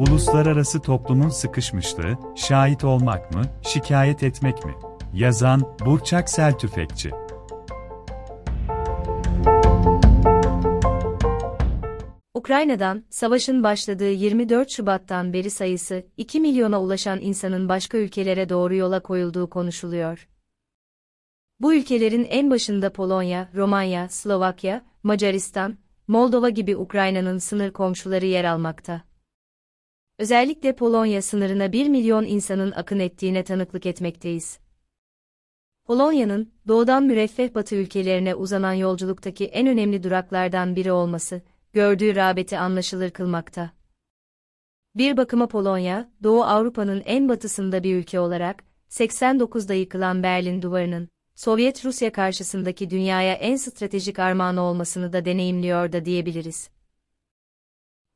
Uluslararası toplumun sıkışmışlığı, şahit olmak mı, şikayet etmek mi? Yazan, Burçak Seltüfekçi Ukrayna'dan, savaşın başladığı 24 Şubat'tan beri sayısı 2 milyona ulaşan insanın başka ülkelere doğru yola koyulduğu konuşuluyor. Bu ülkelerin en başında Polonya, Romanya, Slovakya, Macaristan, Moldova gibi Ukrayna'nın sınır komşuları yer almakta. Özellikle Polonya sınırına 1 milyon insanın akın ettiğine tanıklık etmekteyiz. Polonya'nın, doğudan müreffeh batı ülkelerine uzanan yolculuktaki en önemli duraklardan biri olması, gördüğü rağbeti anlaşılır kılmakta. Bir bakıma Polonya, Doğu Avrupa'nın en batısında bir ülke olarak, 89'da yıkılan Berlin Duvarı'nın, Sovyet Rusya karşısındaki dünyaya en stratejik armağanı olmasını da deneyimliyor da diyebiliriz.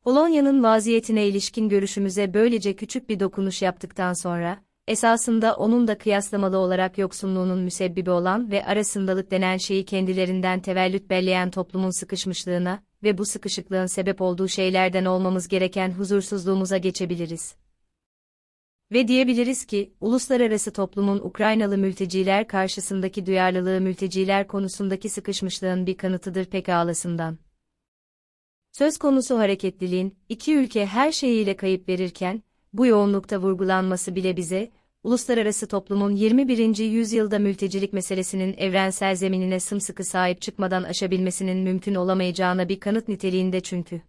Polonya'nın vaziyetine ilişkin görüşümüze böylece küçük bir dokunuş yaptıktan sonra, esasında onun da kıyaslamalı olarak yoksunluğunun müsebbibi olan ve arasındalık denen şeyi kendilerinden tevellüt belleyen toplumun sıkışmışlığına ve bu sıkışıklığın sebep olduğu şeylerden olmamız gereken huzursuzluğumuza geçebiliriz. Ve diyebiliriz ki, uluslararası toplumun Ukraynalı mülteciler karşısındaki duyarlılığı mülteciler konusundaki sıkışmışlığın bir kanıtıdır pek ağlasından. Söz konusu hareketliliğin, iki ülke her şeyiyle kayıp verirken, bu yoğunlukta vurgulanması bile bize, uluslararası toplumun 21. yüzyılda mültecilik meselesinin evrensel zeminine sımsıkı sahip çıkmadan aşabilmesinin mümkün olamayacağına bir kanıt niteliğinde çünkü.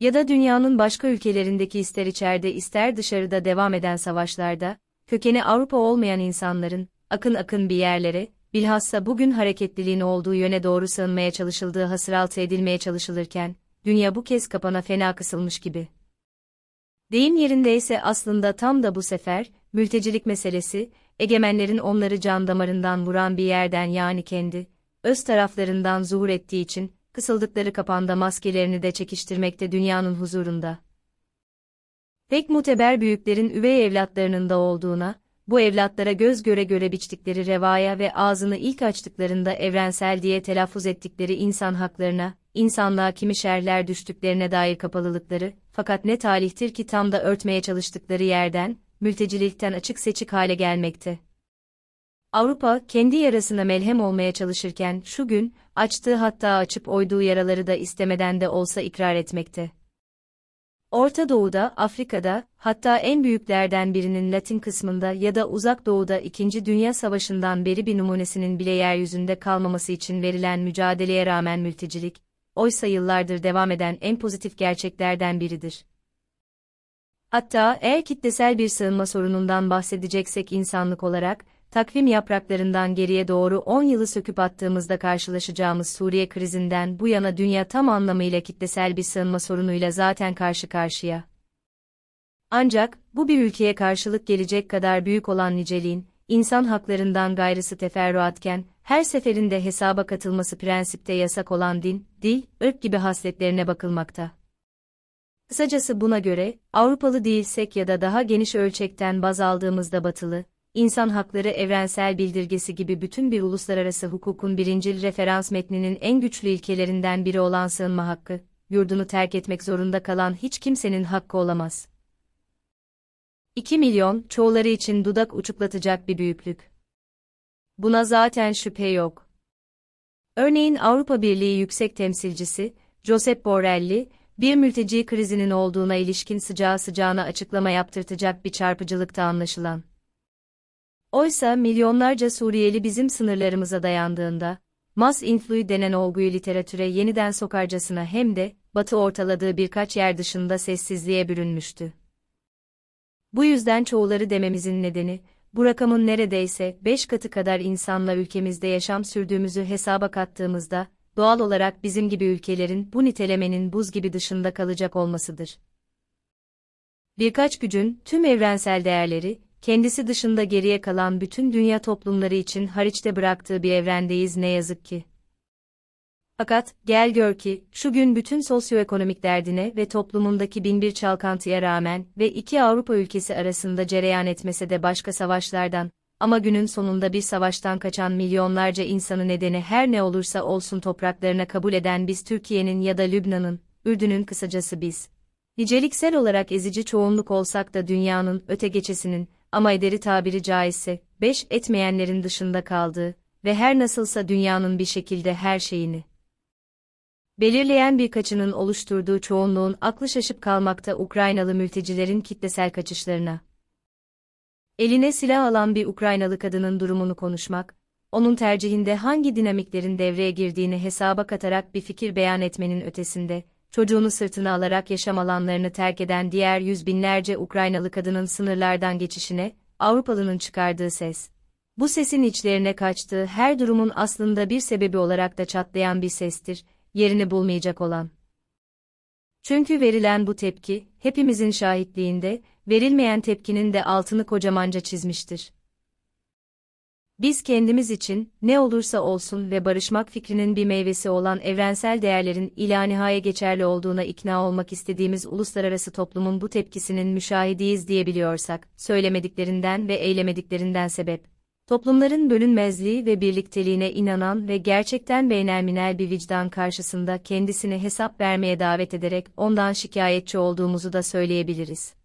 Ya da dünyanın başka ülkelerindeki ister içeride ister dışarıda devam eden savaşlarda, kökeni Avrupa olmayan insanların, akın akın bir yerlere, bilhassa bugün hareketliliğin olduğu yöne doğru sığınmaya çalışıldığı hasıraltı edilmeye çalışılırken, dünya bu kez kapana fena kısılmış gibi. Deyim yerindeyse aslında tam da bu sefer, mültecilik meselesi, egemenlerin onları can damarından vuran bir yerden yani kendi, öz taraflarından zuhur ettiği için, kısıldıkları kapanda maskelerini de çekiştirmekte dünyanın huzurunda. Pek muteber büyüklerin üvey evlatlarının da olduğuna, bu evlatlara göz göre göre biçtikleri revaya ve ağzını ilk açtıklarında evrensel diye telaffuz ettikleri insan haklarına, insanlığa kimi şerler düştüklerine dair kapalılıkları, fakat ne talihtir ki tam da örtmeye çalıştıkları yerden, mültecilikten açık seçik hale gelmekte. Avrupa, kendi yarasına melhem olmaya çalışırken şu gün, açtığı hatta açıp oyduğu yaraları da istemeden de olsa ikrar etmekte. Orta Doğu'da, Afrika'da, hatta en büyüklerden birinin Latin kısmında ya da Uzak Doğu'da İkinci Dünya Savaşı'ndan beri bir numunesinin bile yeryüzünde kalmaması için verilen mücadeleye rağmen mültecilik, oysa yıllardır devam eden en pozitif gerçeklerden biridir. Hatta eğer kitlesel bir sığınma sorunundan bahsedeceksek insanlık olarak, takvim yapraklarından geriye doğru 10 yılı söküp attığımızda karşılaşacağımız Suriye krizinden bu yana dünya tam anlamıyla kitlesel bir sığınma sorunuyla zaten karşı karşıya. Ancak, bu bir ülkeye karşılık gelecek kadar büyük olan niceliğin, insan haklarından gayrısı teferruatken, her seferinde hesaba katılması prensipte yasak olan din, dil, ırk gibi hasletlerine bakılmakta. Kısacası buna göre, Avrupalı değilsek ya da daha geniş ölçekten baz aldığımızda batılı, insan hakları evrensel bildirgesi gibi bütün bir uluslararası hukukun birincil referans metninin en güçlü ilkelerinden biri olan sığınma hakkı, yurdunu terk etmek zorunda kalan hiç kimsenin hakkı olamaz. 2 milyon, çoğuları için dudak uçuklatacak bir büyüklük. Buna zaten şüphe yok. Örneğin Avrupa Birliği Yüksek Temsilcisi, Josep Borrelli, bir mülteci krizinin olduğuna ilişkin sıcağı sıcağına açıklama yaptırtacak bir çarpıcılıkta anlaşılan. Oysa milyonlarca Suriyeli bizim sınırlarımıza dayandığında, mass influx denen olguyu literatüre yeniden sokarcasına hem de, Batı ortaladığı birkaç yer dışında sessizliğe bürünmüştü. Bu yüzden çoğuları dememizin nedeni, bu rakamın neredeyse 5 katı kadar insanla ülkemizde yaşam sürdüğümüzü hesaba kattığımızda, doğal olarak bizim gibi ülkelerin bu nitelemenin buz gibi dışında kalacak olmasıdır. Birkaç gücün tüm evrensel değerleri, kendisi dışında geriye kalan bütün dünya toplumları için hariçte bıraktığı bir evrendeyiz ne yazık ki. Fakat, gel gör ki, şu gün bütün sosyoekonomik derdine ve toplumundaki binbir çalkantıya rağmen ve iki Avrupa ülkesi arasında cereyan etmese de başka savaşlardan, ama günün sonunda bir savaştan kaçan milyonlarca insanı nedeni her ne olursa olsun topraklarına kabul eden biz Türkiye'nin ya da Lübnan'ın, Ürdün'ün kısacası biz. Niceliksel olarak ezici çoğunluk olsak da dünyanın öte geçesinin, ama ederi tabiri caizse, beş etmeyenlerin dışında kaldığı ve her nasılsa dünyanın bir şekilde her şeyini belirleyen birkaçının oluşturduğu çoğunluğun aklı şaşıp kalmakta Ukraynalı mültecilerin kitlesel kaçışlarına. Eline silah alan bir Ukraynalı kadının durumunu konuşmak, onun tercihinde hangi dinamiklerin devreye girdiğini hesaba katarak bir fikir beyan etmenin ötesinde, çocuğunu sırtına alarak yaşam alanlarını terk eden diğer yüz binlerce Ukraynalı kadının sınırlardan geçişine, Avrupalının çıkardığı ses. Bu sesin içlerine kaçtığı her durumun aslında bir sebebi olarak da çatlayan bir sestir, yerini bulmayacak olan. Çünkü verilen bu tepki, hepimizin şahitliğinde, verilmeyen tepkinin de altını kocamanca çizmiştir. Biz kendimiz için, ne olursa olsun ve barışmak fikrinin bir meyvesi olan evrensel değerlerin ilanihaya geçerli olduğuna ikna olmak istediğimiz uluslararası toplumun bu tepkisinin müşahidiyiz diyebiliyorsak, söylemediklerinden ve eylemediklerinden sebep. Toplumların bölünmezliği ve birlikteliğine inanan ve gerçekten beynelminel bir vicdan karşısında kendisine hesap vermeye davet ederek ondan şikayetçi olduğumuzu da söyleyebiliriz.